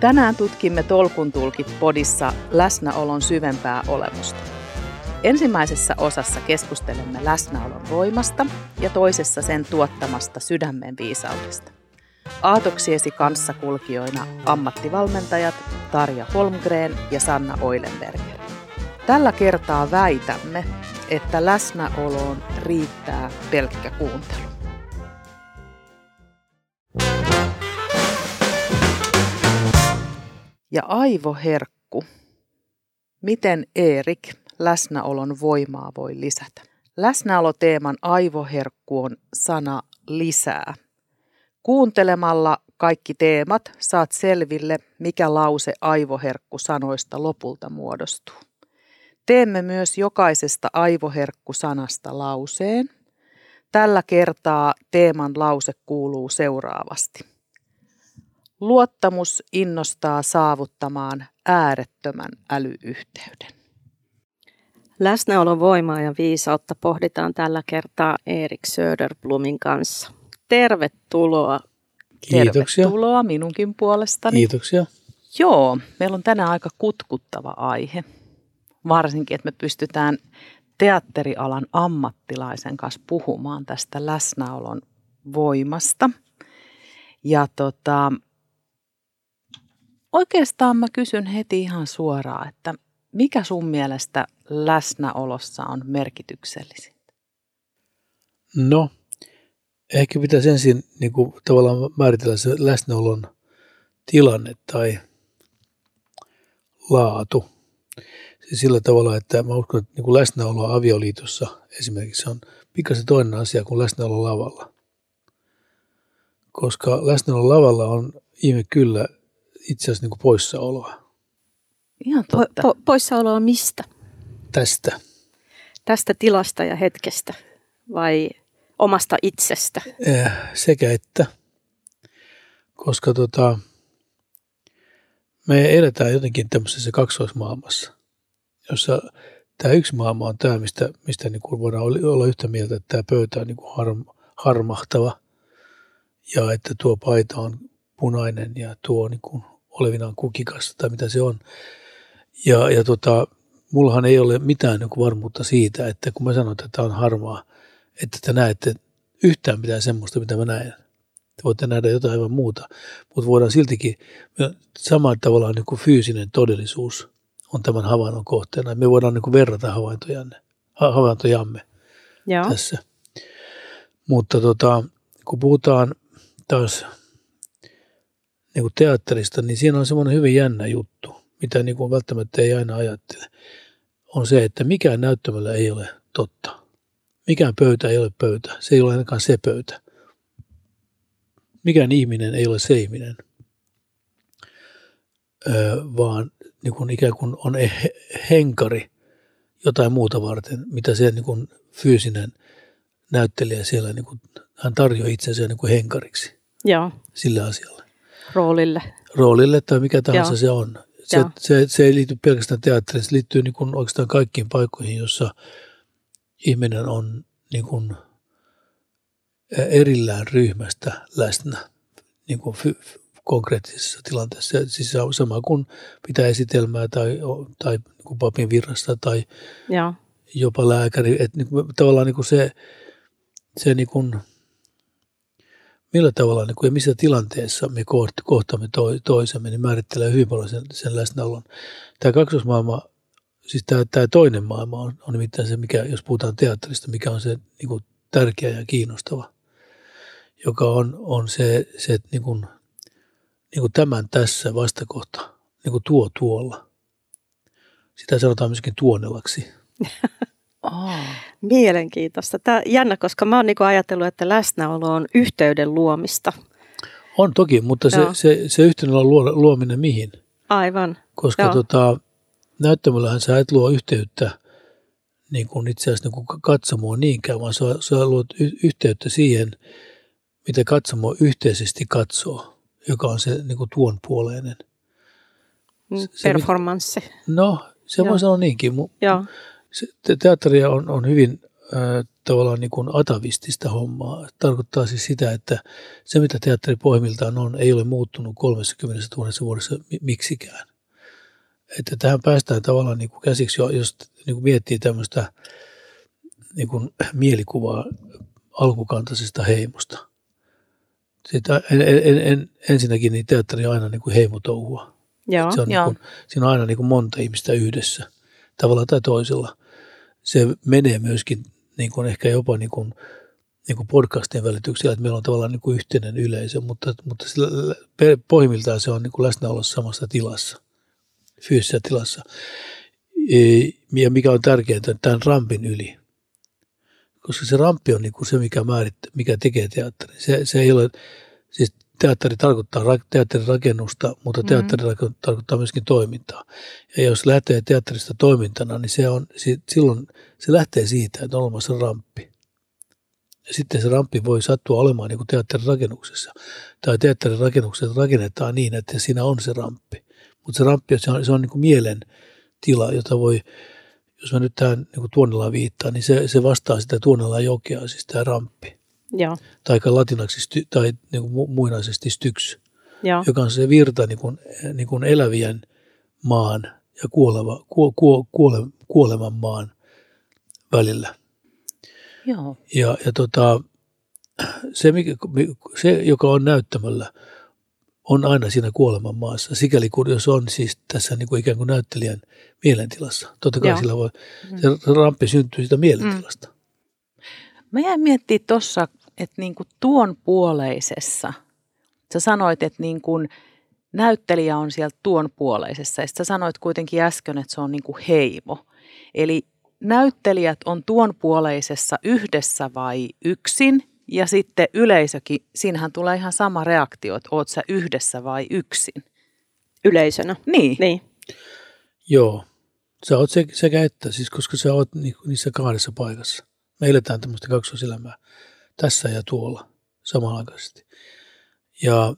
Tänään tutkimme Tolkun tulkit podissa läsnäolon syvempää olemusta. Ensimmäisessä osassa keskustelemme läsnäolon voimasta ja toisessa sen tuottamasta sydämen viisaudesta. Aatoksiesi kanssakulkijoina ammattivalmentajat Tarja Holmgren ja Sanna Oilenberger. Tällä kertaa väitämme, että läsnäoloon riittää pelkkä kuuntelu. Ja aivoherkku. Miten Erik läsnäolon voimaa voi lisätä? Läsnäoloteeman aivoherkku on sana lisää. Kuuntelemalla kaikki teemat saat selville, mikä lause aivoherkku sanoista lopulta muodostuu. Teemme myös jokaisesta aivoherkku-sanasta lauseen. Tällä kertaa teeman lause kuuluu seuraavasti. Luottamus innostaa saavuttamaan äärettömän älyyhteyden. Läsnäolon voimaa ja viisautta pohditaan tällä kertaa Erik Söderblumin kanssa. Tervetuloa. Kiitoksia. Tervetuloa minunkin puolestani. Kiitoksia. Joo, meillä on tänään aika kutkuttava aihe. Varsinkin, että me pystytään teatterialan ammattilaisen kanssa puhumaan tästä läsnäolon voimasta. Ja tota, oikeastaan mä kysyn heti ihan suoraan, että mikä sun mielestä läsnäolossa on merkityksellisintä? No, ehkä pitäisi ensin niin kuin, tavallaan määritellä se läsnäolon tilanne tai laatu. Siis sillä tavalla, että mä uskon, että niin kuin läsnäolo avioliitossa esimerkiksi on pikkasen toinen asia kuin läsnäolo lavalla. Koska läsnäolo lavalla on ihme kyllä itse asiassa niin kuin poissaoloa. Ihan totta. Po- po- poissaoloa mistä? Tästä. Tästä tilasta ja hetkestä vai omasta itsestä? Eh, sekä että. Koska tota, me eletään jotenkin tämmöisessä kaksoismaailmassa, jossa tämä yksi maailma on tämä, mistä, mistä niin kuin voidaan olla yhtä mieltä, että tämä pöytä on niin kuin harm, harmahtava ja että tuo paita on punainen ja tuo niin kuin olevinaan kukikasta tai mitä se on. Ja, ja tota, mullahan ei ole mitään niin varmuutta siitä, että kun mä sanon, että tämä on harmaa, että te näette yhtään mitään semmoista, mitä mä näen. Te voitte nähdä jotain aivan muuta, mutta voidaan siltikin, samalla tavalla niin kuin fyysinen todellisuus on tämän havainnon kohteena. Me voidaan niin kuin verrata havaintojanne, havaintojamme Joo. tässä. Mutta tota, kun puhutaan taas niin kuin teatterista, niin siinä on semmoinen hyvin jännä juttu, mitä niin kuin välttämättä ei aina ajattele. On se, että mikään näyttämällä ei ole totta. Mikään pöytä ei ole pöytä. Se ei ole ainakaan se pöytä. Mikään ihminen ei ole se ihminen, öö, vaan niin kuin ikään kuin on henkari jotain muuta varten, mitä se niin kuin fyysinen näyttelijä siellä, niin kuin, hän tarjoaa itsensä niin kuin henkariksi Joo, sille asialle. Roolille. Roolille tai mikä tahansa Joo. se on. Se, Joo. se, se ei liity pelkästään teatteriin, se liittyy niin kuin oikeastaan kaikkiin paikkoihin, jossa ihminen on niin kuin erillään ryhmästä läsnä niin kuin fy, konkreettisessa tilanteessa. Siis sama kuin pitää esitelmää tai, tai niin kuin papin virrasta tai Joo, jopa lääkäri. Että niin kuin, tavallaan niin kuin se, se niin kuin, millä tavalla niin kuin, ja missä tilanteessa me koht- kohtaamme to, toisemme, niin määrittelee hyvin paljon sen, sen läsnäolon. Tämä kaksosmaailma, siis tämä, tämä toinen maailma on, on nimittäin se, mikä, jos puhutaan teatterista, mikä on se niin kuin, tärkeä ja kiinnostava, joka on, on se, se että niin kuin, niin kuin tämän tässä vastakohta, niin kuin tuo tuolla. Sitä sanotaan myöskin tuonelaksi. Oh. mielenkiintoista. Tämä jännä, koska mä oon niinku ajatellut, että läsnäolo on yhteyden luomista. On toki, mutta se, Joo. se, se yhteydellä luominen mihin? Aivan. Koska Joo. tota, näyttämöllähän sä et luo yhteyttä niin kuin itse asiassa niin kuin katsomoon niinkään, vaan sä, sä luot y- yhteyttä siihen, mitä katsomo yhteisesti katsoo, joka on se niin kuin tuon puoleinen. Mm, se- Performanssi. No, se Joo. voi sanoa niinkin. Mu- Joo, se, te- teatteria on, on hyvin tavallaan niin kuin atavistista hommaa. Tarkoittaa siis sitä, että se mitä teatteri pohjimmiltaan on, ei ole muuttunut 30 000 vuodessa miksikään. Että tähän päästään tavallaan niin kuin käsiksi, jos niin kuin miettii tämmöistä niin kuin mielikuvaa alkukantaisesta heimosta. Sitä, en, en, en, ensinnäkin niin teatteri on aina niin kuin heimotouhua. Joo, se on joo. Niin kuin, siinä on aina niin kuin monta ihmistä yhdessä, tavalla tai toisella. Se menee myöskin niin kuin ehkä jopa niin kuin, niin kuin podcastien välityksellä, että meillä on tavallaan niin kuin yhteinen yleisö, mutta, mutta sillä, pohjimmiltaan se on niin kuin läsnäolo samassa tilassa, fyysisessä tilassa. E, ja mikä on tärkeintä, tämän rampin yli. Koska se ramppi on niin kuin se, mikä, määrit, mikä tekee teatterin. Se, se ei ole, siis teatteri tarkoittaa teatterin rakennusta, mutta mm-hmm. teatteri mm-hmm. tarkoittaa myöskin toimintaa. Ja jos lähtee teatterista toimintana, niin se on, silloin se lähtee siitä, että on olemassa ramppi. Ja sitten se ramppi voi sattua olemaan niin kuin teatterin rakennuksessa. Tai teatterin rakennuksessa rakennetaan niin, että siinä on se ramppi. Mutta se ramppi se on, se on niin kuin mielen tila, jota voi, jos mä nyt tähän niin kuin Tuonelaan viittaan, niin se, se vastaa sitä Tuonelaan jokea, siis tämä ramppi. Joo. Tai latinaksi tai niin kuin muinaisesti styks, Joo. joka on se virta niin kuin, niin kuin elävien maan ja kuoleva, kuo, kuo, kuole, kuoleman maan välillä. Joo. Ja, ja tota, se, se, joka on näyttämällä, on aina siinä kuoleman maassa, sikäli kun jos on siis tässä niin kuin ikään kuin näyttelijän mielentilassa. Totta kai Joo. sillä voi, se ramppi syntyy siitä mielentilasta. Mm. Mä jäin miettimään tuossa, että niin kuin tuon puoleisessa, sä sanoit, että niin kuin näyttelijä on siellä tuon puoleisessa, ja sä sanoit kuitenkin äsken, että se on niin kuin heimo. Eli näyttelijät on tuon puoleisessa yhdessä vai yksin, ja sitten yleisökin, siinähän tulee ihan sama reaktio, että oot sä yhdessä vai yksin. Yleisönä. Niin. niin. Joo, sä oot sekä että, siis koska sä oot niissä kahdessa paikassa. Me eletään tämmöistä kaksoiselämää tässä ja tuolla samanaikaisesti. Ja,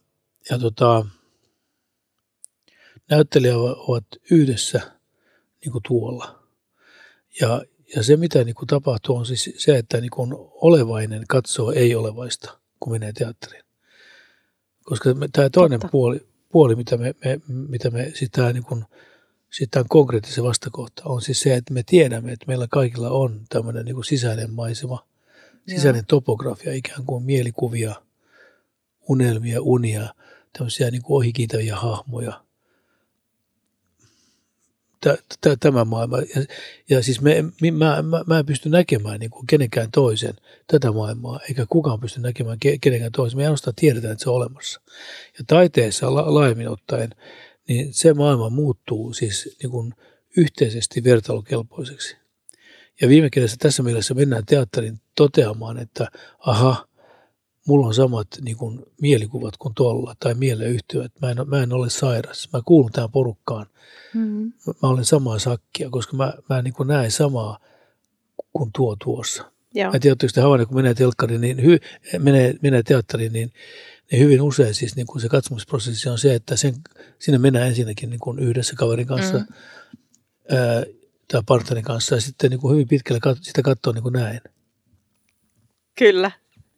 ja tota, näyttelijät ovat yhdessä niin kuin tuolla. Ja, ja se, mitä niin kuin tapahtuu, on siis se, että niin kuin olevainen katsoo ei-olevaista, kun menee teatteriin. Koska me, tämä toinen puoli, puoli, mitä me, me, mitä me sitä niin kuin, sitten konkreettisen vastakohta on siis se, että me tiedämme, että meillä kaikilla on tämmöinen niin kuin sisäinen maisema, sisäinen Joo. topografia, ikään kuin mielikuvia, unelmia, unia, tämmöisiä niin kuin ohikiitäviä hahmoja. Tämä maailma. Ja, ja siis me, mä, mä, mä en pysty näkemään niin kuin kenenkään toisen tätä maailmaa, eikä kukaan pysty näkemään kenenkään toisen. Me ainoastaan tiedetään, että se on olemassa. Ja taiteessa la, laajemmin ottaen – niin se maailma muuttuu siis niin kuin yhteisesti vertailukelpoiseksi. Ja viime kädessä tässä mielessä mennään teatterin toteamaan, että aha, mulla on samat niin kuin, mielikuvat kuin tuolla tai mieleyhtyöt. Mä en, mä en ole sairas. Mä kuulun tähän porukkaan. Mm-hmm. Mä olen samaa sakkia, koska mä, mä niin kuin näen samaa kuin tuo tuossa. Joo. Mä en tiedä, kun menee telkkariin, niin hy, menee, menee teatteriin, niin niin hyvin usein siis niin kuin se katsomusprosessi on se, että sen, sinne mennään ensinnäkin niin kuin yhdessä kaverin kanssa mm. ää, tai partnerin kanssa ja sitten niin kuin hyvin pitkälle kat, sitä katsoa niin kuin näin. Kyllä,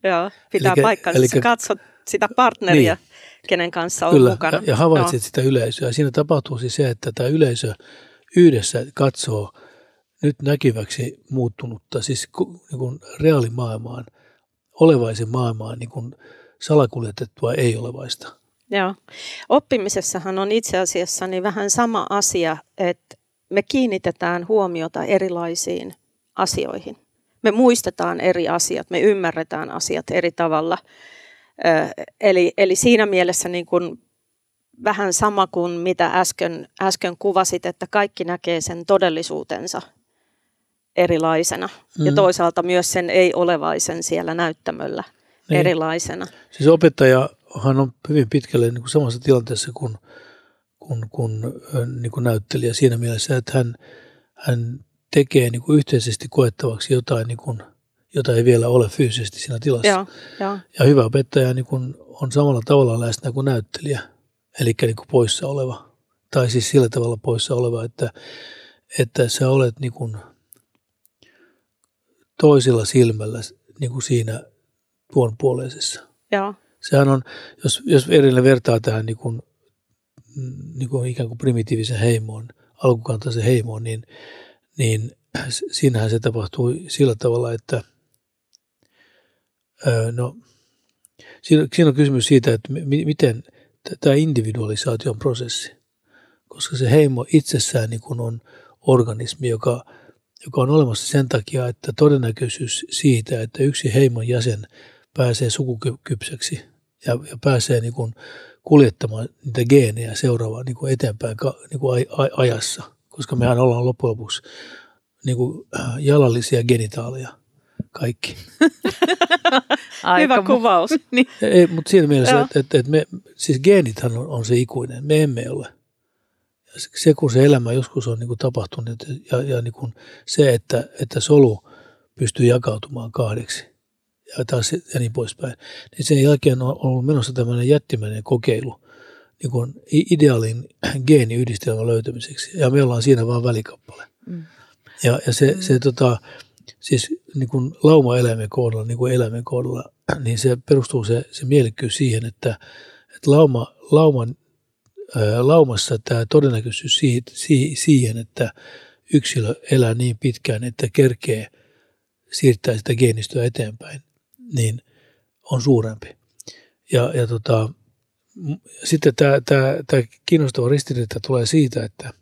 joo, pitää elikkä, paikkansa. Elikkä, katsot sitä partneria, niin, kenen kanssa on kyllä, mukana. Ja, ja havaitset joo. sitä yleisöä. Ja siinä tapahtuu siis se, että tämä yleisö yhdessä katsoo nyt näkyväksi muuttunutta, siis niin kuin reaalimaailmaan, olevaisen maailmaan niin kuin salakuljetettua ei-olevaista. Joo. Oppimisessahan on itse asiassa niin vähän sama asia, että me kiinnitetään huomiota erilaisiin asioihin. Me muistetaan eri asiat, me ymmärretään asiat eri tavalla. Eli, eli siinä mielessä niin kuin vähän sama kuin mitä äsken, äsken kuvasit, että kaikki näkee sen todellisuutensa erilaisena. Mm. Ja toisaalta myös sen ei-olevaisen siellä näyttämöllä – niin. erilaisena. Siis opettajahan on hyvin pitkälle niin kuin samassa tilanteessa kuin, kuin, kuin, niin kuin näyttelijä siinä mielessä, että hän, hän tekee niin kuin yhteisesti koettavaksi jotain, niin kuin, jota ei vielä ole fyysisesti siinä tilassa. Joo, jo. Ja hyvä opettaja niin kuin, on samalla tavalla läsnä kuin näyttelijä, eli niin kuin poissa oleva. Tai siis sillä tavalla poissa oleva, että, että sä olet niin kuin, toisella silmällä niin kuin siinä tuon puoleisessa. Joo. Sehän on, jos, jos edelleen vertaa tähän niin kuin, niin kuin ikään kuin primitiivisen heimoon, alkukantaisen heimoon, niin, niin siinähän se tapahtui sillä tavalla, että no, siinä, on kysymys siitä, että miten tämä individualisaation prosessi, koska se heimo itsessään niin kuin on organismi, joka, joka on olemassa sen takia, että todennäköisyys siitä, että yksi heimon jäsen pääsee sukukypseksi ja, ja pääsee niin kuin kuljettamaan niitä geenejä seuraavaan niin kuin eteenpäin niin kuin ajassa, koska mehän ollaan loppujen lopuksi niin kuin äh, jalallisia genitaaleja kaikki. Hyvä kuvaus. niin. Ei, mutta siinä mielessä, että, että, että me, siis geenithan on, on se ikuinen, me emme ole. Ja se, kun se elämä joskus on niin kuin tapahtunut ja, ja niin kuin se, että, että solu pystyy jakautumaan kahdeksi ja, taas, ja niin poispäin, niin sen jälkeen on ollut menossa tämmöinen jättimäinen kokeilu niin kuin ideaalin geeniyhdistelmän löytämiseksi ja me ollaan siinä vain välikappale. Mm. Ja, ja se, mm. se tota, siis niin kuin lauma-eläimen kohdalla, niin kuin eläimen kohdalla, niin se perustuu se, se mielikkyys siihen, että, että lauma, lauman, ää, laumassa tämä todennäköisyys siitä, siihen, että yksilö elää niin pitkään, että kerkee siirtää sitä geenistöä eteenpäin, niin on suurempi. Ja, ja tota, sitten tämä, tämä, tämä kiinnostava ristiriita tulee siitä, että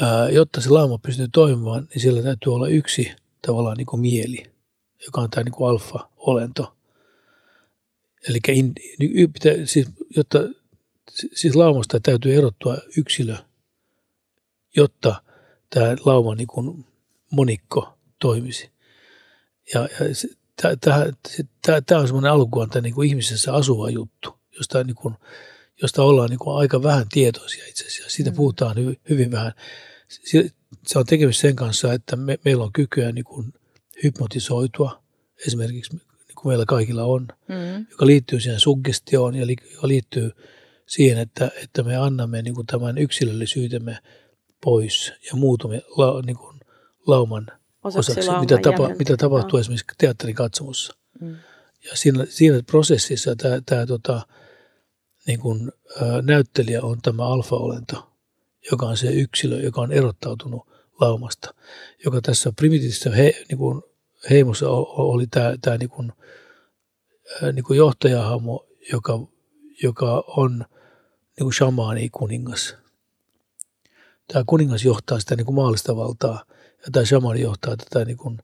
ää, jotta se lauma pystyy toimimaan, niin sillä täytyy olla yksi tavallaan niin kuin mieli, joka on tämä niin kuin alfa-olento. Eli in, siis, jotta, siis laumasta täytyy erottua yksilö, jotta tämä lauma niin kuin monikko toimisi. Ja, ja tämä on semmoinen alkuanta niin kuin ihmisessä asuva juttu, josta, niin kuin, josta ollaan niin kuin aika vähän tietoisia itse asiassa. Siitä mm. puhutaan hyvin, hyvin vähän. Se on tekemistä sen kanssa, että me, meillä on kykyä niin kuin hypnotisoitua, esimerkiksi niin kuin meillä kaikilla on, mm. joka liittyy siihen suggestioon ja joka liittyy siihen, että, että me annamme niin kuin tämän yksilöllisyytemme pois ja muutumme la, niin kuin lauman osaksi, osaksi mitä, tapa, mitä tapahtuu esimerkiksi teatterin katsomussa. Mm. Ja siinä, siinä prosessissa tämä, tämä tota, niin kuin, ä, näyttelijä on tämä alfa-olento, joka on se yksilö, joka on erottautunut laumasta, joka tässä primitiivisessä he, niin kuin heimossa oli tämä, tämä niin kuin, niin kuin johtajahamo, joka, joka on niin kuin shamaani kuningas. Tämä kuningas johtaa sitä niin kuin maallista valtaa ja tämä shamaani johtaa tätä niin kuin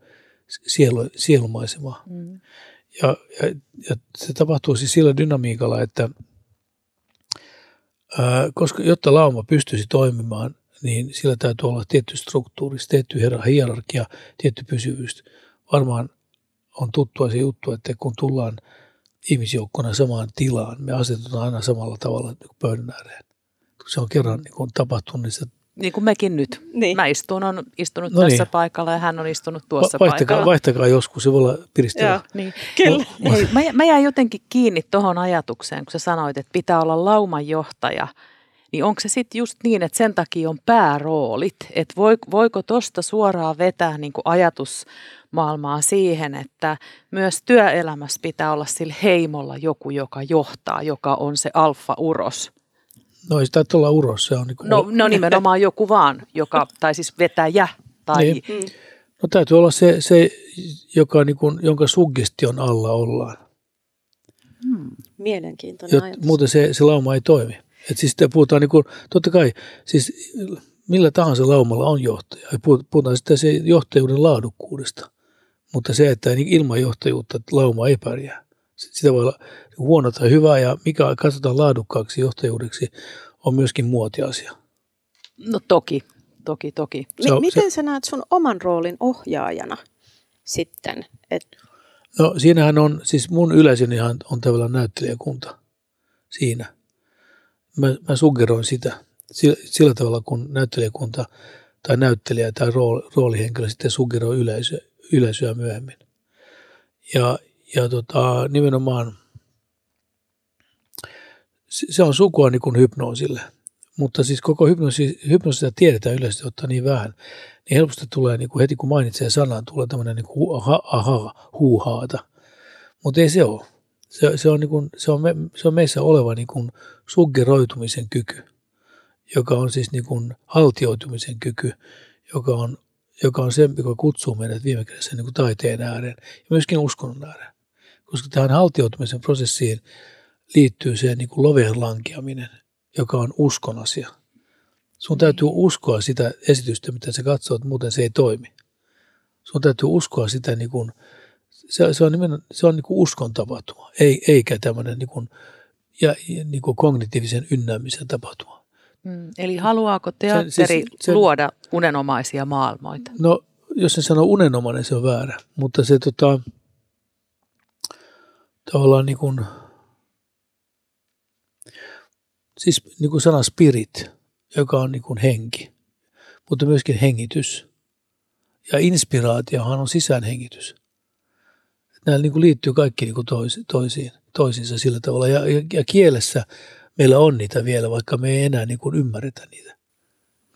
sielu, sielumaisemaa. Mm. Ja, ja, ja se tapahtuu siis sillä dynamiikalla, että ää, koska jotta lauma pystyisi toimimaan, niin sillä täytyy olla tietty struktuuri, tietty hierarkia, tietty pysyvyys. Varmaan on tuttua se juttu, että kun tullaan ihmisjoukkona samaan tilaan, me asetutaan aina samalla tavalla niin pöydän ääreen. Kun se on kerran niin kun tapahtunut, niin se niin kuin mekin nyt. Niin. Mä istun, on istunut no tässä niin. paikalla ja hän on istunut tuossa Va- vaihtakaa, paikalla. Vaihtakaa joskus, se voi olla piristellä. Niin. Kyllä. Mä, mä jäin jotenkin kiinni tuohon ajatukseen, kun sä sanoit, että pitää olla laumanjohtaja – niin onko se sitten just niin, että sen takia on pääroolit, että voiko tuosta suoraan vetää niin kuin ajatusmaailmaa siihen, että myös työelämässä pitää olla sillä heimolla joku, joka johtaa, joka on se alfa-uros. No ei sitä olla uros, se on niin kuin... No, no nimenomaan joku vaan, joka, tai siis vetäjä. Tai... Niin. Mm. No täytyy olla se, se joka, niin kuin, jonka suggestion alla ollaan. Hmm. Mielenkiintoinen Jot, ajatus. Muuten se, se lauma ei toimi. Et siis puhutaan niin kuin, totta kai, siis millä tahansa laumalla on johtaja. Puhutaan sitten se johtajuuden laadukkuudesta. Mutta se, että niin ilman johtajuutta lauma ei pärjää. Sitä voi olla huono tai hyvä ja mikä katsotaan laadukkaaksi johtajuudeksi on myöskin muotiasia. No toki, toki, toki. M- miten se, sä näet sun oman roolin ohjaajana sitten? Et... No siinähän on, siis mun yleisöni on tavallaan näyttelijäkunta siinä mä, mä suggeroin sitä sillä, sillä tavalla, kun näyttelijäkunta tai näyttelijä tai rooli, roolihenkilö sitten suggeroi yleisö, yleisöä myöhemmin. Ja, ja tota, nimenomaan se on sukua niin kuin hypnoosille, mutta siis koko hypnosi, hypnosista tiedetään yleisesti ottaa niin vähän, niin helposti tulee niin kuin heti kun mainitsee sanan, tulee tämmöinen niin kuin aha, huuhaata. Mutta ei se ole. Se, se, on, niin kuin, se, on me, se on meissä oleva niin kuin suggeroitumisen kyky, joka on siis niin kuin haltioitumisen kyky, joka on, joka on se, joka kutsuu meidät viime kädessä niin kuin taiteen ääreen ja myöskin uskonnon ääreen. Koska tähän haltioitumisen prosessiin liittyy se niin kuin loveen lankeaminen, joka on uskon asia. Sun täytyy uskoa sitä esitystä, mitä sä katsot, muuten se ei toimi. Sun täytyy uskoa sitä, niin kuin, se, se on, nimen, se on niin kuin uskon tapahtuma, ei, eikä tämmöinen niin kuin, ja, niin kuin kognitiivisen ynnäämisen tapahtuma. Mm, eli haluaako teatteri sen, siis, sen, luoda unenomaisia maailmoita? No, jos se sanoo unenomainen, se on väärä. Mutta se tota, tavallaan niin kuin, siis niin kuin sana spirit, joka on niin kuin henki, mutta myöskin hengitys. Ja inspiraatiohan on sisäänhengitys. Nämä niin kuin liittyy kaikki niin kuin toisi, toisiin, toisiinsa sillä tavalla. Ja, ja, ja kielessä meillä on niitä vielä, vaikka me ei enää niin kuin ymmärretä niitä.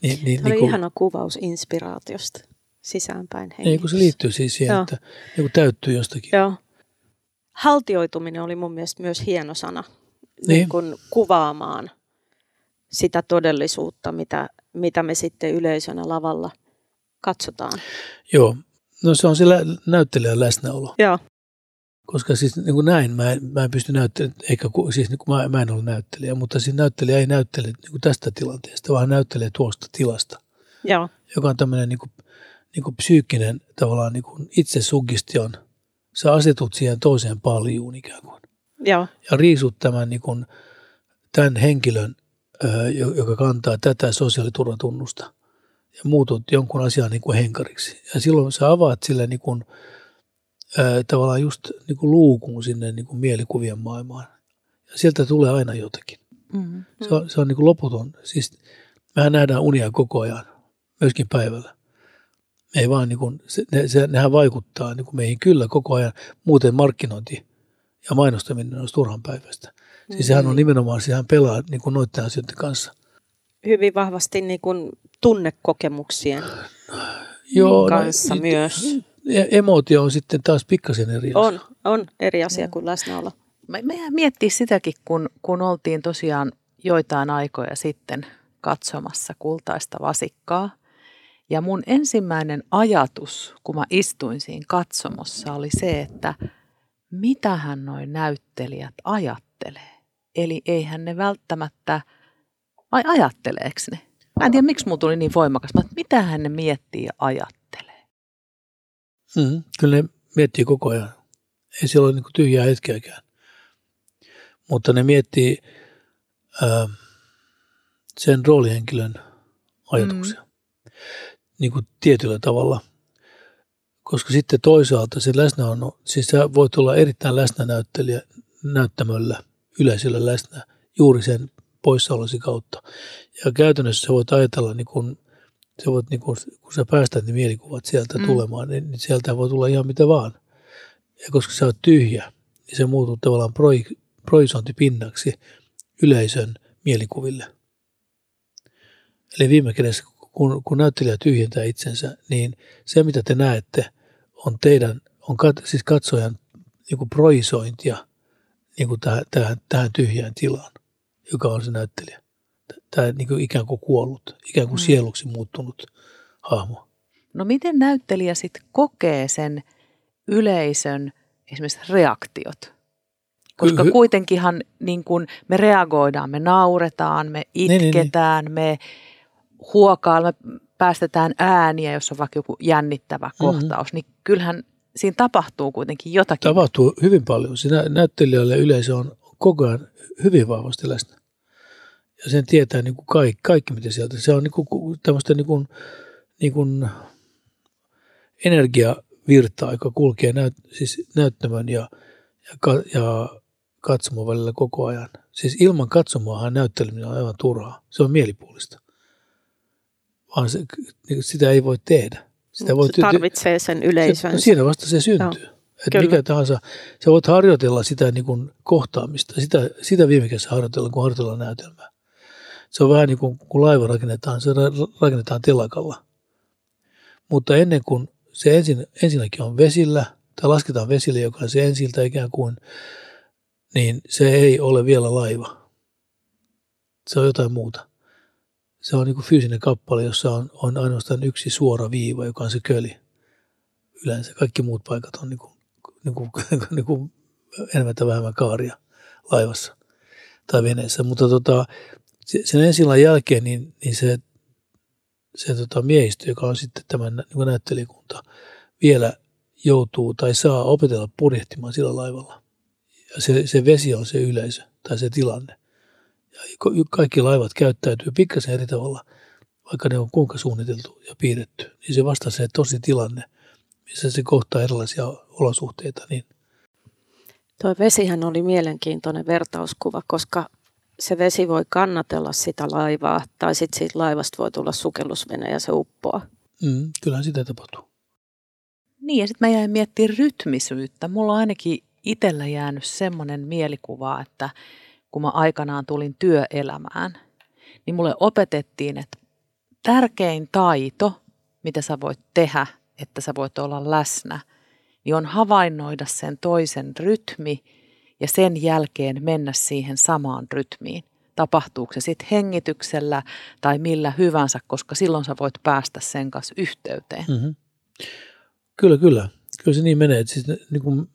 Niin, niin, Tämä oli niin kuin, ihana kuvaus inspiraatiosta sisäänpäin hengitys. Niin, kun se liittyy siis siihen, Joo. että niin kuin täyttyy jostakin. Joo. Haltioituminen oli mun mielestä myös hieno sana niin. Niin kuin kuvaamaan sitä todellisuutta, mitä, mitä me sitten yleisönä lavalla katsotaan. Joo, no se on sillä näyttelijän läsnäolo. Joo. Koska siis niin kuin näin mä en, mä en pysty näyttelemään, eikä siis niin kuin mä, mä en ole näyttelijä, mutta siis näyttelijä ei näyttele niin kuin tästä tilanteesta, vaan näyttelee tuosta tilasta. Joo. Joka on tämmöinen niin kuin, niin kuin psyykkinen tavallaan niin kuin itsesuggestion. Sä asetut siihen toiseen paljuun ikään kuin. Joo. Ja riisut tämän, niin kuin, tämän henkilön joka kantaa tätä sosiaaliturvatunnusta ja muutut jonkun asian niin kuin henkariksi. Ja silloin sä avaat sille niin kuin, tavallaan just niin kuin luukun sinne niin kuin mielikuvien maailmaan. Ja sieltä tulee aina jotakin. Mm-hmm. Se on, se on niin kuin loputon. Siis mehän nähdään unia koko ajan, myöskin päivällä. Me ei vaan niin kuin, se, ne, se, nehän vaikuttaa niin kuin meihin kyllä koko ajan. Muuten markkinointi ja mainostaminen olisi turhan päivästä. Siis sehän on mm. nimenomaan, sehän pelaa niin kuin noiden asioiden kanssa. Hyvin vahvasti niin kuin tunnekokemuksien Joo, no, kanssa no, myös. Emootio on sitten taas pikkasen eri asia. On, on eri asia kuin läsnäolo. Meidän miettii sitäkin, kun, kun oltiin tosiaan joitain aikoja sitten katsomassa kultaista vasikkaa. Ja mun ensimmäinen ajatus, kun mä istuin siinä katsomossa, oli se, että mitähän noin näyttelijät ajattelee. Eli eihän ne välttämättä, vai ajatteleeko ne? Mä en tiedä, miksi mulla tuli niin voimakas, mutta mitä hän ne miettii ja ajattelee? Mm, kyllä ne miettii koko ajan. Ei siellä ole niin tyhjää hetkeäkään. Mutta ne miettii ää, sen roolihenkilön ajatuksia. Mm. Niin kuin tietyllä tavalla. Koska sitten toisaalta se läsnä on, siis sä voit olla erittäin läsnänäyttelijä näyttämöllä – yleisöllä läsnä juuri sen poissaolosi kautta. Ja käytännössä sä voit ajatella, niin kun, sä voit, niin kun, kun sä päästät ne mielikuvat sieltä mm. tulemaan, niin, niin sieltä voi tulla ihan mitä vaan. Ja koska sä oot tyhjä, niin se muuttuu tavallaan proi, proisointipinnaksi yleisön mielikuville. Eli viime kädessä, kun, kun näyttelijä tyhjentää itsensä, niin se mitä te näette on teidän, on kat, siis katsojan niin proisointia – niin kuin tähän, tähän, tähän tyhjään tilaan, joka on se näyttelijä. Tämä niin kuin ikään kuin kuollut, ikään kuin mm. sieluksi muuttunut hahmo. No miten näyttelijä sitten kokee sen yleisön esimerkiksi reaktiot? Koska Hy- kuitenkinhan niin kun me reagoidaan, me nauretaan, me itketään, niin, niin, niin. me huokaan, me päästetään ääniä, jos on vaikka joku jännittävä mm-hmm. kohtaus, niin kyllähän siinä tapahtuu kuitenkin jotakin. Tapahtuu hyvin paljon. Siinä näyttelijälle yleisö on koko ajan hyvin vahvasti läsnä. Ja sen tietää niin kuin kaikki, kaikki, mitä sieltä. Se on niin kuin tämmöistä niin kuin, niin kuin energiavirtaa, joka kulkee näyt, siis näyttämön ja, ja, ja katsomon välillä koko ajan. Siis ilman katsomoahan näytteleminen on aivan turhaa. Se on mielipuolista. Vaan se, niin sitä ei voi tehdä. Sitä voi, tarvitsee sen yleisön. Se, siinä vasta se syntyy. Joo, että mikä tahansa, sä voit harjoitella sitä niin kuin kohtaamista, sitä, sitä viime kädessä harjoitella, kun harjoitellaan näytelmää. Se on vähän niin kuin kun laiva rakennetaan, se rakennetaan telakalla. Mutta ennen kuin se ensin, ensinnäkin on vesillä, tai lasketaan vesille, joka on se ensiltä ikään kuin, niin se ei ole vielä laiva. Se on jotain muuta. Se on niin fyysinen kappale, jossa on, on ainoastaan yksi suora viiva, joka on se köli. Yleensä kaikki muut paikat on niin niin niin enemmän tai vähemmän kaaria laivassa tai veneessä. Mutta tota, sen ensillan jälkeen niin, niin se, se tota miehistö, joka on sitten tämän niin näyttelijäkunta, vielä joutuu tai saa opetella purjehtimaan sillä laivalla. Ja se, se vesi on se yleisö tai se tilanne. Ja kaikki laivat käyttäytyy pikkasen eri tavalla, vaikka ne on kuinka suunniteltu ja piirretty. Niin se vasta se tosi tilanne, missä se kohtaa erilaisia olosuhteita, niin Tuo vesihän oli mielenkiintoinen vertauskuva, koska se vesi voi kannatella sitä laivaa, tai sitten siitä laivasta voi tulla sukellusvene ja se uppoaa. Mm, kyllähän sitä tapahtuu. Niin, ja sitten mä jäin miettimään rytmisyyttä. Mulla on ainakin itsellä jäänyt semmoinen mielikuva, että kun mä aikanaan tulin työelämään, niin mulle opetettiin, että tärkein taito, mitä sä voit tehdä, että sä voit olla läsnä, niin on havainnoida sen toisen rytmi ja sen jälkeen mennä siihen samaan rytmiin. Tapahtuuko se sitten hengityksellä tai millä hyvänsä, koska silloin sä voit päästä sen kanssa yhteyteen. Mm-hmm. Kyllä, kyllä. Kyllä se niin menee. Että siis, niin kuin,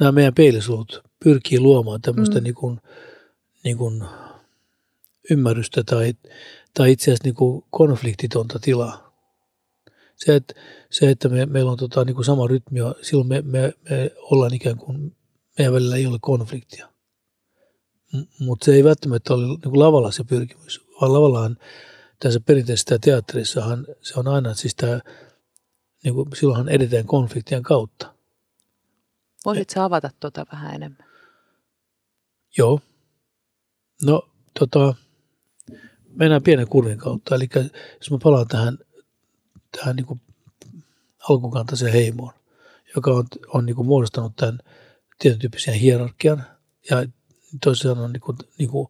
nämä meidän peilisulut pyrkii luomaan tämmöistä mm. niin kuin, niin kuin, ymmärrystä tai, tai itse asiassa niin kuin konfliktitonta tilaa. Se, että, se, että me, meillä on tota, niin kuin sama rytmi, silloin me, me, me ollaan ikään kuin, meidän välillä ei ole konfliktia. M- mutta se ei välttämättä ole niin kuin lavalla se pyrkimys, vaan lavallahan tässä perinteisessä teatterissahan se on aina siis tämä niin kuin silloinhan edetään konfliktien kautta. Voisitko avata tuota vähän enemmän? Joo. No, tota, mennään pienen kurvin kautta. Eli jos mä palaan tähän, tähän niin kuin alkukantaiseen heimoon, joka on, on niin kuin muodostanut tämän tietyn tyyppisen hierarkian ja toisaalta on niin kuin, niin kuin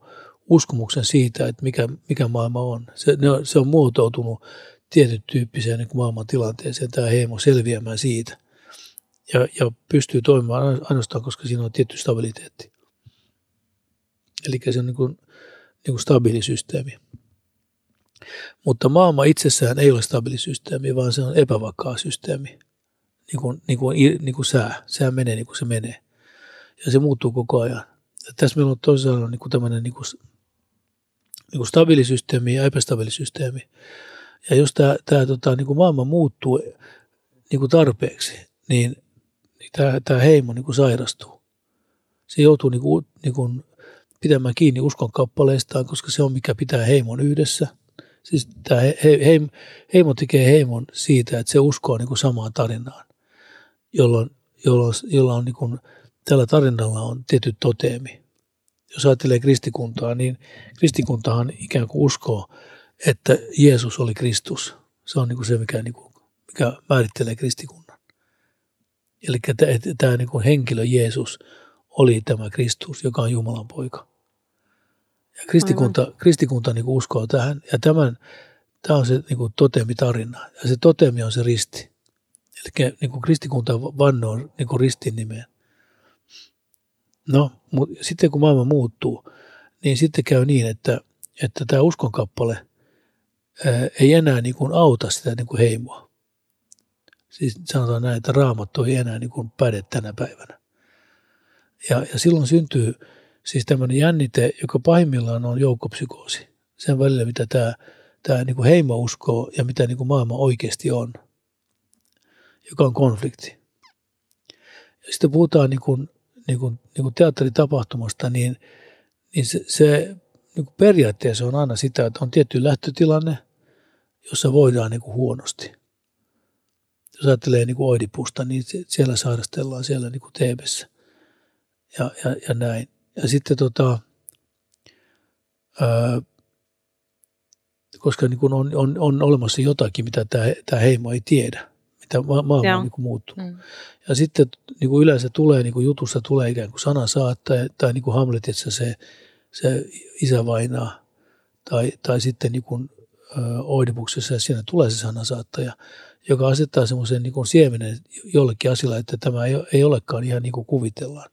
uskomuksen siitä, että mikä, mikä maailma on. Se, ne on. se on muotoutunut tietyn tyyppiseen niin maailman tilanteeseen tämä heimo selviämään siitä. Ja, ja pystyy toimimaan ainoastaan, koska siinä on tietty stabiliteetti. Eli se on niin kuin, niin kuin stabiili systeemi. Mutta maailma itsessään ei ole stabiili systeemi, vaan se on epävakaa systeemi. Niin kuin, niin kuin, niin kuin sää. Sää menee niin kuin se menee. Ja se muuttuu koko ajan. Ja tässä meillä on toisaalta niin kuin tämmöinen niin kuin, niin kuin stabiilisysteemi ja epästabiilisysteemi. Ja jos tämä, tämä tota, niin kuin maailma muuttuu niin kuin tarpeeksi, niin, niin tämä, tämä heimo niin kuin sairastuu. Se joutuu niin kuin, niin kuin pitämään kiinni uskon kappaleistaan, koska se on mikä pitää heimon yhdessä. Siis tämä he, he, heimo tekee heimon siitä, että se uskoo niin kuin samaan tarinaan, jolloin, jolloin, jolloin niin kuin, tällä tarinalla on tietty toteemi. Jos ajattelee kristikuntaa, niin kristikuntahan ikään kuin uskoo että Jeesus oli Kristus. Se on niin kuin se, mikä, niin kuin, mikä määrittelee kristikunnan. Eli tämä niin henkilö Jeesus oli tämä Kristus, joka on Jumalan poika. Ja kristikunta, kristikunta niin kuin uskoo tähän, ja tämän, tämä on se niin kuin tarina, ja se totemi on se risti. Eli niin kuin kristikunta vannoo niin kuin ristin nimeen. No, mutta sitten kun maailma muuttuu, niin sitten käy niin, että, että tämä uskonkappale ei enää niin kuin auta sitä niin kuin heimoa. Siis sanotaan näin, että raamattu ei enää niin kuin päde tänä päivänä. Ja, ja silloin syntyy siis tämmöinen jännite, joka pahimmillaan on joukkopsykoosi. Sen välillä, mitä tämä, tämä niin kuin heimo uskoo ja mitä niin kuin maailma oikeasti on, joka on konflikti. Ja sitten puhutaan niin kuin, niin kuin, niin kuin teatteritapahtumasta, niin, niin se, se niin kuin periaatteessa on aina sitä, että on tietty lähtötilanne, jossa voidaan niin kuin huonosti. Jos ajattelee niin kuin Oidipusta, niin siellä sairastellaan siellä niin kuin Teebessä ja, ja, ja näin. Ja sitten tota, ää, koska niin kuin on, on, on olemassa jotakin, mitä tämä, tämä heimo ei tiedä, mitä ma- maailma Joo. on niin muuttunut. Mm. Ja sitten niin kuin yleensä tulee, niin kuin jutussa tulee ikään kuin sana saa, tai, tai niin kuin Hamletissa se, se isä vainaa tai, tai sitten niin kuin, oidipuksessa ja siinä tulee se sanasaattaja, joka asettaa semmoisen niin siemenen jollekin asialle, että tämä ei, ei olekaan ihan niin kuin kuvitellaan.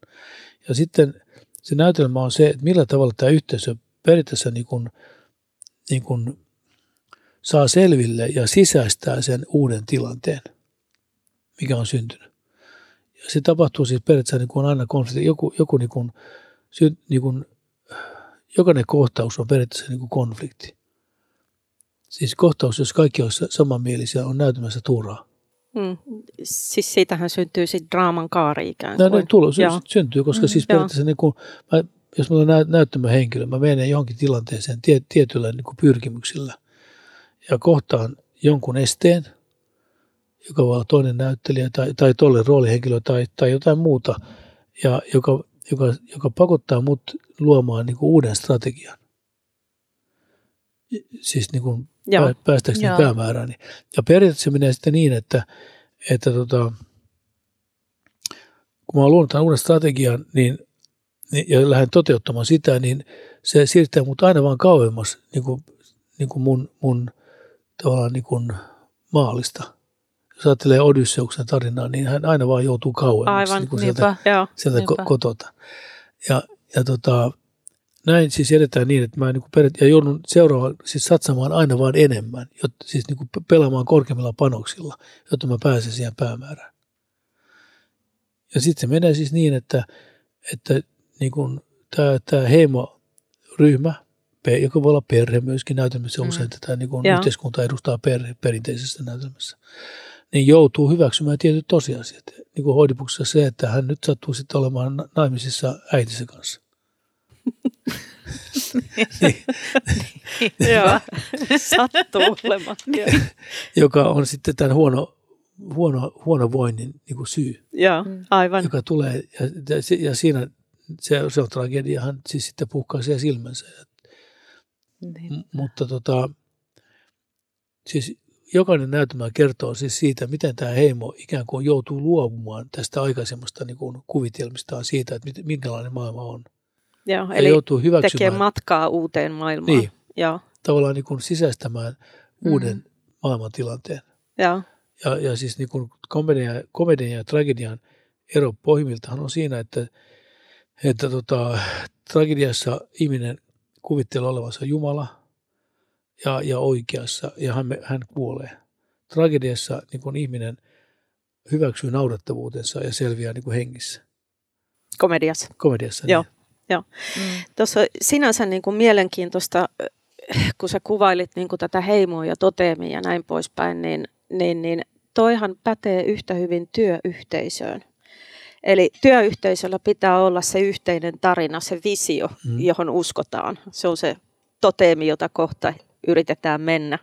Ja sitten se näytelmä on se, että millä tavalla tämä yhteisö periaatteessa niin kuin, niin kuin saa selville ja sisäistää sen uuden tilanteen, mikä on syntynyt. Ja se tapahtuu siis periaatteessa niin kuin aina konflikti. Joku, joku niin kuin, niin kuin, jokainen kohtaus on periaatteessa niin kuin konflikti. Siis kohtaus, jos kaikki olisi samanmielisiä, on näytämässä turhaa. Mm. Siis siitähän syntyy sitten draaman kaari ikään kuin. No, no tulo, se syntyy, koska mm, siis periaatteessa niin kuin, mä, jos mä olen näyttämä henkilö, mä menen johonkin tilanteeseen tie, tietyllä niin kuin pyrkimyksillä ja kohtaan jonkun esteen, joka voi olla toinen näyttelijä tai, tai tolle roolihenkilö tai, tai jotain muuta, ja joka, joka, joka pakottaa mut luomaan niin kuin uuden strategian. Siis niin kuin Joo. päästäkseni Joo. päämäärään. Ja periaatteessa menee sitten niin, että, että tota, kun mä oon luonut tämän uuden strategian niin, niin, ja lähden toteuttamaan sitä, niin se siirtää mut aina vaan kauemmas niin kuin, niin kuin mun, mun tavallaan niin kuin maalista. Jos ajattelee Odysseuksen tarinaa, niin hän aina vaan joutuu kauemmas Aivan, niin kuin niinpä, sieltä, joo, sieltä niinpä. kotota. Ja, ja tota, näin siis edetään niin, että mä niin kuin ja joudun seuraavaan siis satsamaan aina vaan enemmän, jotta, siis niin kuin pelaamaan korkeimmilla panoksilla, jotta mä pääsen siihen päämäärään. Ja sitten se menee siis niin, että, että niin kuin tämä, tämä heimo-ryhmä, joka voi olla perhe myöskin näytelmässä, mm. usein tätä niin kuin yhteiskunta edustaa perhe perinteisessä näytelmässä, niin joutuu hyväksymään tietyt tosiasiat. Niin kuin hoidipuksessa se, että hän nyt sattuu sitten olemaan naimisissa äitinsä kanssa. Niin, Joo, sattuu olemaan. Joka on sitten tämän huono, huono, huono voinnin niin kuin syy. Joo, mm. aivan. Joka tulee, ja, ja siinä se, se on tragediahan siis sitten puhkaisee silmänsä. Niin. Mutta tota, siis jokainen näytelmä kertoo siis siitä, miten tämä heimo ikään kuin joutuu luovumaan tästä aikaisemmasta niin kuin kuvitelmistaan siitä, että minkälainen maailma on. Joo, eli joutuu hyväksymään. tekee matkaa uuteen maailmaan. Niin, Joo. tavallaan niin kuin sisäistämään uuden mm. maailmantilanteen. Joo. Ja, ja siis niin kuin komedian, komedian ja tragedian ero pohjimmiltaan on siinä, että, että tota, tragediassa ihminen kuvittelee olevansa Jumala ja, ja oikeassa ja hän, hän kuolee. Tragediassa niin kuin ihminen hyväksyy naudattavuutensa ja selviää niin kuin hengissä. Komediassa. Komediassa, Joo. Niin. Joo. Mm. Tuossa sinänsä niin kuin mielenkiintoista, kun sä kuvailit niin kuin tätä heimoa ja toteemia ja näin poispäin, niin, niin, niin toihan pätee yhtä hyvin työyhteisöön. Eli työyhteisöllä pitää olla se yhteinen tarina, se visio, mm. johon uskotaan. Se on se toteemi, jota kohta yritetään mennä.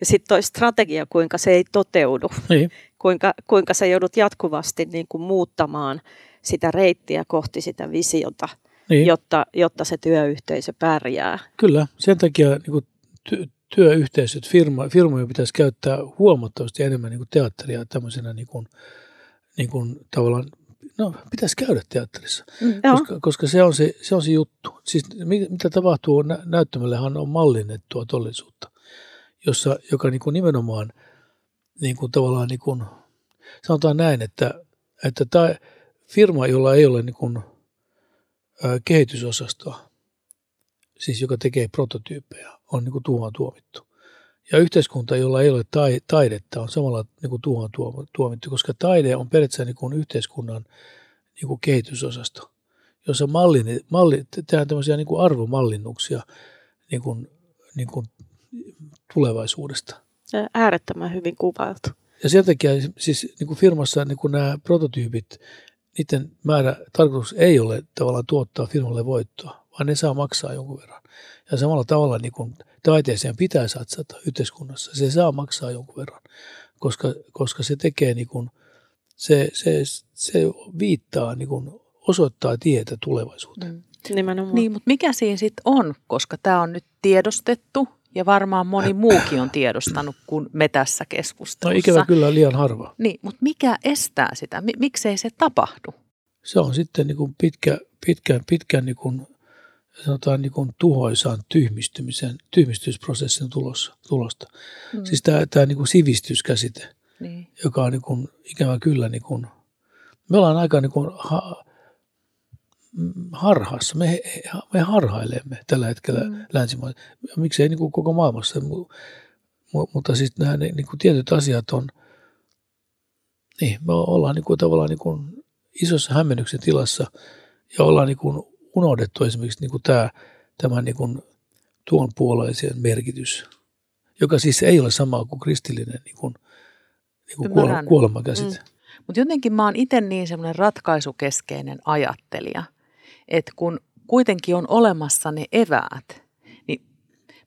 Ja sitten toi strategia, kuinka se ei toteudu. Niin. Kuinka, kuinka sä joudut jatkuvasti niin kuin muuttamaan sitä reittiä kohti sitä visiota – niin. jotta, jotta se työyhteisö pärjää. Kyllä, sen takia niin kuin ty- työyhteisöt, firma, firmoja pitäisi käyttää huomattavasti enemmän niin kuin teatteria tämmöisenä niin kuin, niin kuin tavallaan, no pitäisi käydä teatterissa, mm, koska, koska se, on se, se on se juttu. Siis mitä tapahtuu nä- näyttämällähän on mallinnettua todellisuutta, jossa, joka niin kuin nimenomaan niin kuin tavallaan niin kuin, sanotaan näin, että, että tämä firma, jolla ei ole niin kuin – kehitysosastoa, siis joka tekee prototyyppejä, on niin kuin tuohon tuomittu. Ja yhteiskunta, jolla ei ole taidetta, on samalla niin kuin tuohon tuomittu, koska taide on periaatteessa niin kuin yhteiskunnan niin kuin kehitysosasto, jossa malli, malli, tehdään tämmöisiä niin kuin arvomallinnuksia niin kuin, niin kuin tulevaisuudesta. Äärettömän hyvin kuvailtu. Ja sen takia siis niin kuin firmassa niin kuin nämä prototyypit, niiden määrä, tarkoitus ei ole tavallaan tuottaa firmalle voittoa, vaan ne saa maksaa jonkun verran. Ja samalla tavalla niin kuin taiteeseen pitää satsata yhteiskunnassa, se saa maksaa jonkun verran, koska, koska se tekee niin kuin, se, se, se viittaa, niin kuin, osoittaa tietä tulevaisuuteen. Mm. Nimenomaan. Niin, mutta mikä siinä sitten on, koska tämä on nyt tiedostettu ja varmaan moni muukin on tiedostanut kuin me tässä keskustelussa. No ikävä kyllä liian harva. Niin, mutta mikä estää sitä? Miksei se tapahdu? Se on sitten niin kuin pitkä, pitkän, pitkän niin kuin, sanotaan niin kuin tuhoisaan tyhmistymisen, tyhmistysprosessin tulossa, tulosta. Mm. Siis tämä, tämä niin kuin sivistyskäsite, niin. joka on niin kuin, ikävä kyllä, niin kuin, me ollaan aika niin kuin, ha, harhassa. Me, me harhailemme tällä hetkellä mm. länsimaissa. Miksei niin kuin koko maailmassa, mutta siis nämä niin kuin tietyt asiat on, niin me ollaan niin kuin tavallaan niin kuin isossa hämmennyksen tilassa ja ollaan niin kuin unohdettu esimerkiksi niin kuin tämä, tämä niin kuin tuon puoleisen merkitys, joka siis ei ole sama kuin kristillinen niin kuin, niin kuin kuolema, kuolemakäsite. Mm. Mutta jotenkin mä oon itse niin semmoinen ratkaisukeskeinen ajattelija, että kun kuitenkin on olemassa ne eväät, niin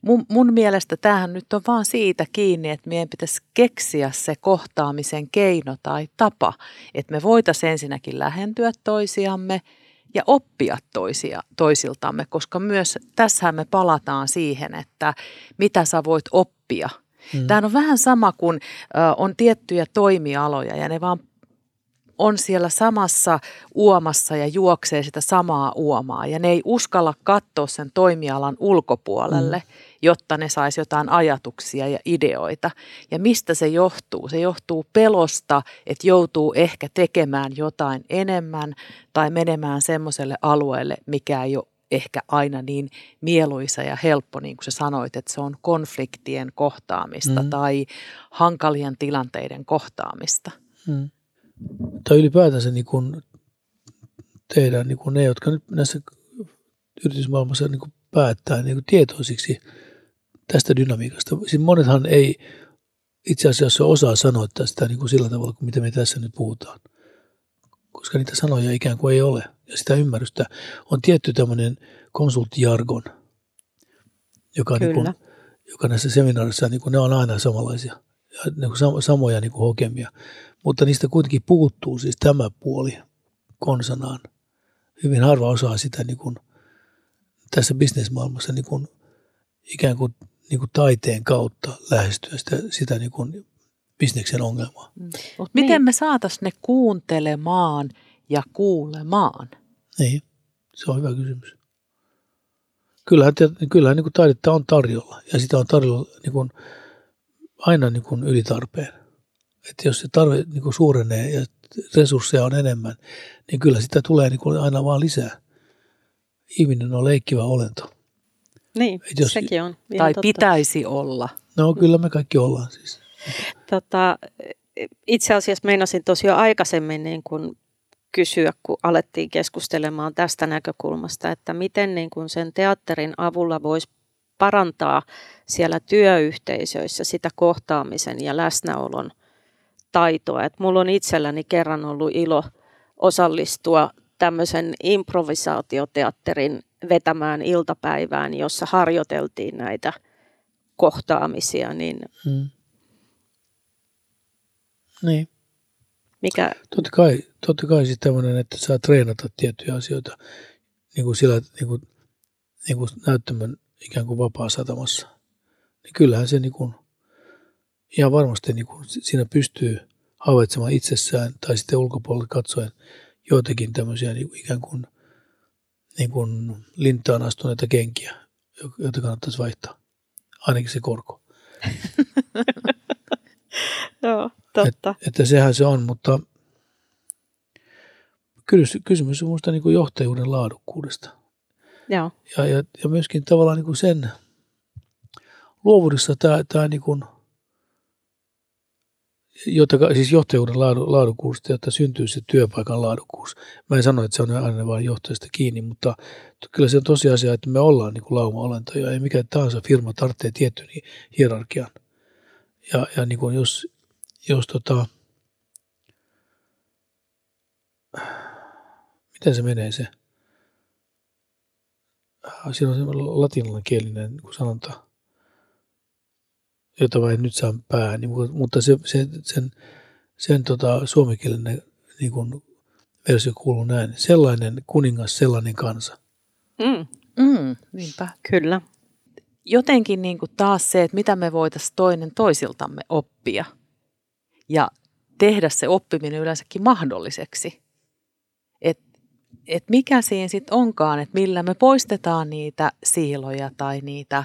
mun, mun mielestä tämähän nyt on vaan siitä kiinni, että meidän pitäisi keksiä se kohtaamisen keino tai tapa, että me voitaisiin ensinnäkin lähentyä toisiamme – ja oppia toisia, toisiltamme, koska myös tässähän me palataan siihen, että mitä sä voit oppia. Mm. Tämä on vähän sama kuin on tiettyjä toimialoja ja ne vaan on siellä samassa uomassa ja juoksee sitä samaa uomaa ja ne ei uskalla katsoa sen toimialan ulkopuolelle, mm. jotta ne saisi jotain ajatuksia ja ideoita. Ja mistä se johtuu? Se johtuu pelosta, että joutuu ehkä tekemään jotain enemmän tai menemään semmoiselle alueelle, mikä ei ole ehkä aina niin mieluisa ja helppo, niin kuin sä sanoit, että se on konfliktien kohtaamista mm. tai hankalien tilanteiden kohtaamista. Mm tai ylipäätänsä niin kuin tehdään niin kuin ne, jotka nyt näissä yritysmaailmassa niin kuin päättää niin kuin tietoisiksi tästä dynamiikasta. Siis monethan ei itse asiassa osaa sanoa tästä niin kuin sillä tavalla kuin mitä me tässä nyt puhutaan, koska niitä sanoja ikään kuin ei ole ja sitä ymmärrystä on tietty tämmöinen konsulttijargon, joka, niin kuin, joka näissä seminaarissa niin kuin ne on aina samanlaisia, niin kuin samoja niin kuin hokemia. Mutta niistä kuitenkin puuttuu siis tämä puoli konsanaan. Hyvin harva osaa sitä niin kuin tässä bisnesmaailmassa niin kuin ikään kuin, niin kuin taiteen kautta lähestyä sitä, sitä niin kuin bisneksen ongelmaa. Mm. Mut miten niin. me saataisiin ne kuuntelemaan ja kuulemaan? Niin, se on hyvä kysymys. Kyllähän, kyllähän niin kuin taidetta on tarjolla ja sitä on tarjolla niin kuin, aina niin kuin ylitarpeen että jos se tarve niin kuin suurenee ja resursseja on enemmän, niin kyllä sitä tulee niin kuin aina vaan lisää. Ihminen on leikkivä olento. Niin, Et jos, sekin on. Tai totta. pitäisi olla. No kyllä me kaikki ollaan siis. Tota, itse asiassa meinasin tosiaan aikaisemmin niin kuin kysyä, kun alettiin keskustelemaan tästä näkökulmasta, että miten niin kuin sen teatterin avulla voisi parantaa siellä työyhteisöissä sitä kohtaamisen ja läsnäolon – taitoa. Et mulla on itselläni kerran ollut ilo osallistua tämmöisen improvisaatioteatterin vetämään iltapäivään, jossa harjoiteltiin näitä kohtaamisia. Niin, hmm. niin. Mikä? Totta kai, totta kai siis tämmöinen, että saa treenata tiettyjä asioita niin kuin sillä, niin kuin, niin kuin näyttämön ikään kuin vapaa satamassa. Niin kyllähän se niin kuin – ihan varmasti niin kuin siinä pystyy havaitsemaan itsessään tai sitten ulkopuolelle katsoen joitakin tämmöisiä niin kuin ikään kuin, niin kuin lintaan astuneita kenkiä, joita kannattaisi vaihtaa. Ainakin se korko. Joo, totta. Et, että sehän se on, mutta kysymys on minusta niin johtajuuden laadukkuudesta. Joo. Ja, ja, ja myöskin tavallaan niin kuin sen luovuudessa tämä, tämä niin kuin – jotta, siis johtajuuden laadu, laadukkuudesta, jotta syntyy se työpaikan laadukkuus. Mä en sano, että se on aina vain johtajasta kiinni, mutta kyllä se on tosiasia, että me ollaan niin lauma-olentoja. Ei mikä tahansa firma tarvitsee tietyn hierarkian. Ja, ja niin kuin jos, jos tota, miten se menee se? Siinä on se latinalainen kielinen niin sanonta – jota mä en nyt saa päähän, niin, mutta se, se, sen, sen tota, suomenkielinen niin kuin versio kuuluu näin. Sellainen kuningas, sellainen kansa. Mm. Mm, niinpä. Kyllä. Jotenkin niin kuin taas se, että mitä me voitaisiin toinen toisiltamme oppia ja tehdä se oppiminen yleensäkin mahdolliseksi. Et, et mikä siinä sitten onkaan, että millä me poistetaan niitä siiloja tai niitä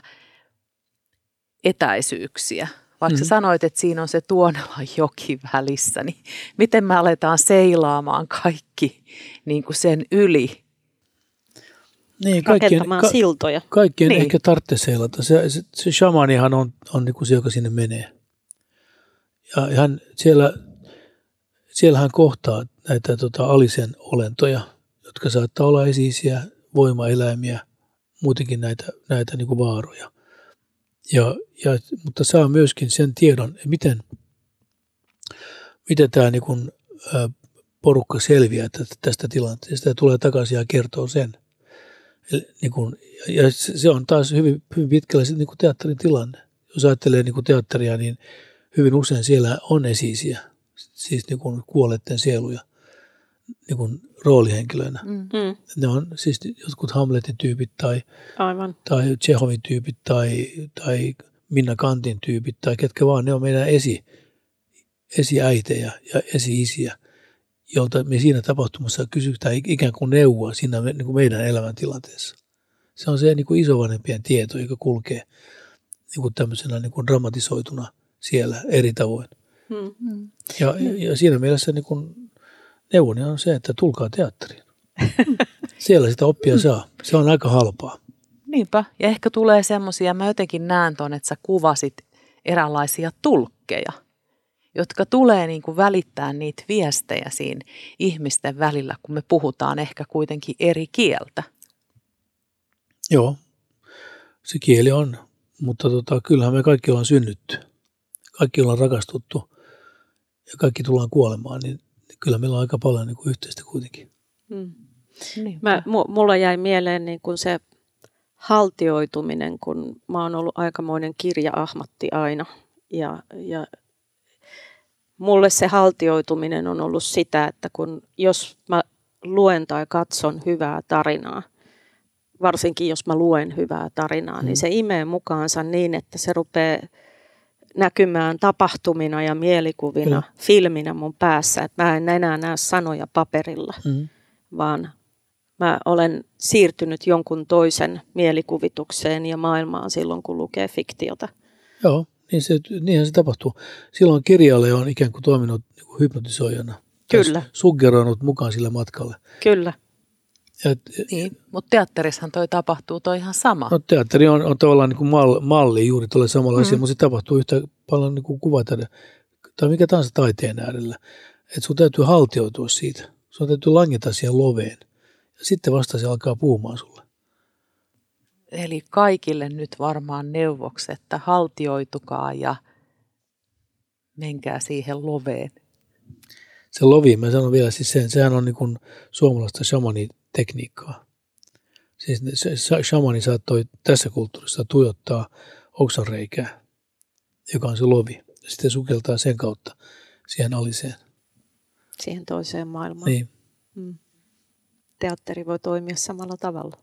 etäisyyksiä. Vaikka mm. sä sanoit, että siinä on se Tuonelan joki välissä, niin miten me aletaan seilaamaan kaikki niin kuin sen yli? Niin, kaikkien, ka- siltoja. Kaikkien niin. ehkä tarvitse seilata. Se, se, se shamanihan on, on niin kuin se, joka sinne menee. Ja hän siellä, siellä hän kohtaa näitä tota, alisen olentoja, jotka saattaa olla esiisiä voimaeläimiä, muutenkin näitä, näitä niin kuin vaaroja. Ja, ja, mutta saa myöskin sen tiedon, miten, miten tämä niin kuin, ä, porukka selviää tästä tilanteesta ja tulee takaisin ja kertoo sen. Eli, niin kuin, ja se on taas hyvin, hyvin pitkälle niin kuin teatterin tilanne. Jos ajattelee niin kuin teatteria, niin hyvin usein siellä on esiisiä, siis niin kuin kuolleiden sieluja niin kuin roolihenkilöinä. Mm. mm. Ne on siis jotkut Hamletin tyypit tai, Aivan. tai Chehovin tyypit tai, tai Minna Kantin tyypit tai ketkä vaan, ne on meidän esi, esiäitejä ja esi-isiä, jolta me siinä tapahtumassa kysytään ikään kuin neuvoa siinä niin kuin meidän elämäntilanteessa. Se on se niin kuin isovanhempien tieto, joka kulkee niin kuin tämmöisenä niin kuin dramatisoituna siellä eri tavoin. Hmm. Ja, ja siinä mielessä niin kuin neuvoni on se, että tulkaa teatteriin. Siellä sitä oppia saa. Se on aika halpaa. Niinpä. Ja ehkä tulee semmoisia, mä jotenkin näen tuon, että sä kuvasit eräänlaisia tulkkeja, jotka tulee niin kuin välittää niitä viestejä siinä ihmisten välillä, kun me puhutaan ehkä kuitenkin eri kieltä. Joo, se kieli on, mutta tota, kyllähän me kaikki ollaan synnytty. Kaikki ollaan rakastuttu ja kaikki tullaan kuolemaan, niin kyllä meillä on aika paljon niin kuin yhteistä kuitenkin. Mm. Niin. Mä, mulla jäi mieleen niin kuin se haltioituminen, kun mä oon ollut aikamoinen kirja-ahmatti aina. Ja, ja mulle se haltioituminen on ollut sitä, että kun jos mä luen tai katson hyvää tarinaa, varsinkin jos mä luen hyvää tarinaa, niin mm. niin se imee mukaansa niin, että se rupeaa näkymään tapahtumina ja mielikuvina, mm. filminä mun päässä, että mä en enää näe sanoja paperilla, mm. vaan mä olen siirtynyt jonkun toisen mielikuvitukseen ja maailmaan silloin, kun lukee fiktiota. Joo, niin se, niinhän se tapahtuu. Silloin kirjailija on ikään kuin toiminut hypnotisoijana. Kyllä. Suggeroinut mukaan sillä matkalla. Kyllä. Ja, niin, mutta teatterissahan toi tapahtuu toi ihan sama. No teatteri on, on tavallaan niin kuin mal, malli juuri tuolle samanlaisia, mm. mutta se tapahtuu yhtä paljon niin kuin kuvata tai mikä tahansa taiteen äärellä. Että sun täytyy haltioitua siitä. Sun täytyy langeta siihen loveen. Ja sitten vasta se alkaa puhumaan sulle. Eli kaikille nyt varmaan neuvoksi, että haltioitukaa ja menkää siihen loveen. Se lovi, mä sanon vielä siis sen, sehän on niin kuin suomalaista shamani tekniikkaa. Siis se shamani saattoi tässä kulttuurissa tuijottaa oksanreikää, joka on se lovi. Ja sitten sukeltaa sen kautta siihen aliseen. Siihen toiseen maailmaan. Niin. Mm. Teatteri voi toimia samalla tavalla.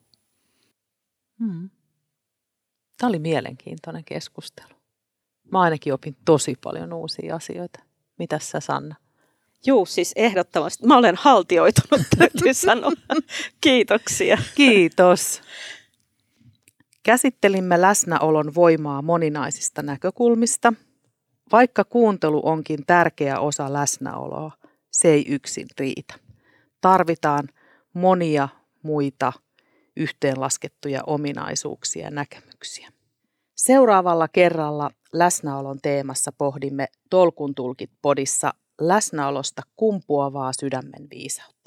Mm. Tämä oli mielenkiintoinen keskustelu. Mä ainakin opin tosi paljon uusia asioita. Mitäs sä Sanna? Juu, siis ehdottomasti. Mä olen haltioitunut, täytyy sanoa. Kiitoksia. Kiitos. Käsittelimme läsnäolon voimaa moninaisista näkökulmista. Vaikka kuuntelu onkin tärkeä osa läsnäoloa, se ei yksin riitä. Tarvitaan monia muita yhteenlaskettuja ominaisuuksia ja näkemyksiä. Seuraavalla kerralla läsnäolon teemassa pohdimme Tolkun tulkit podissa läsnäolosta kumpuavaa sydämen viisautta.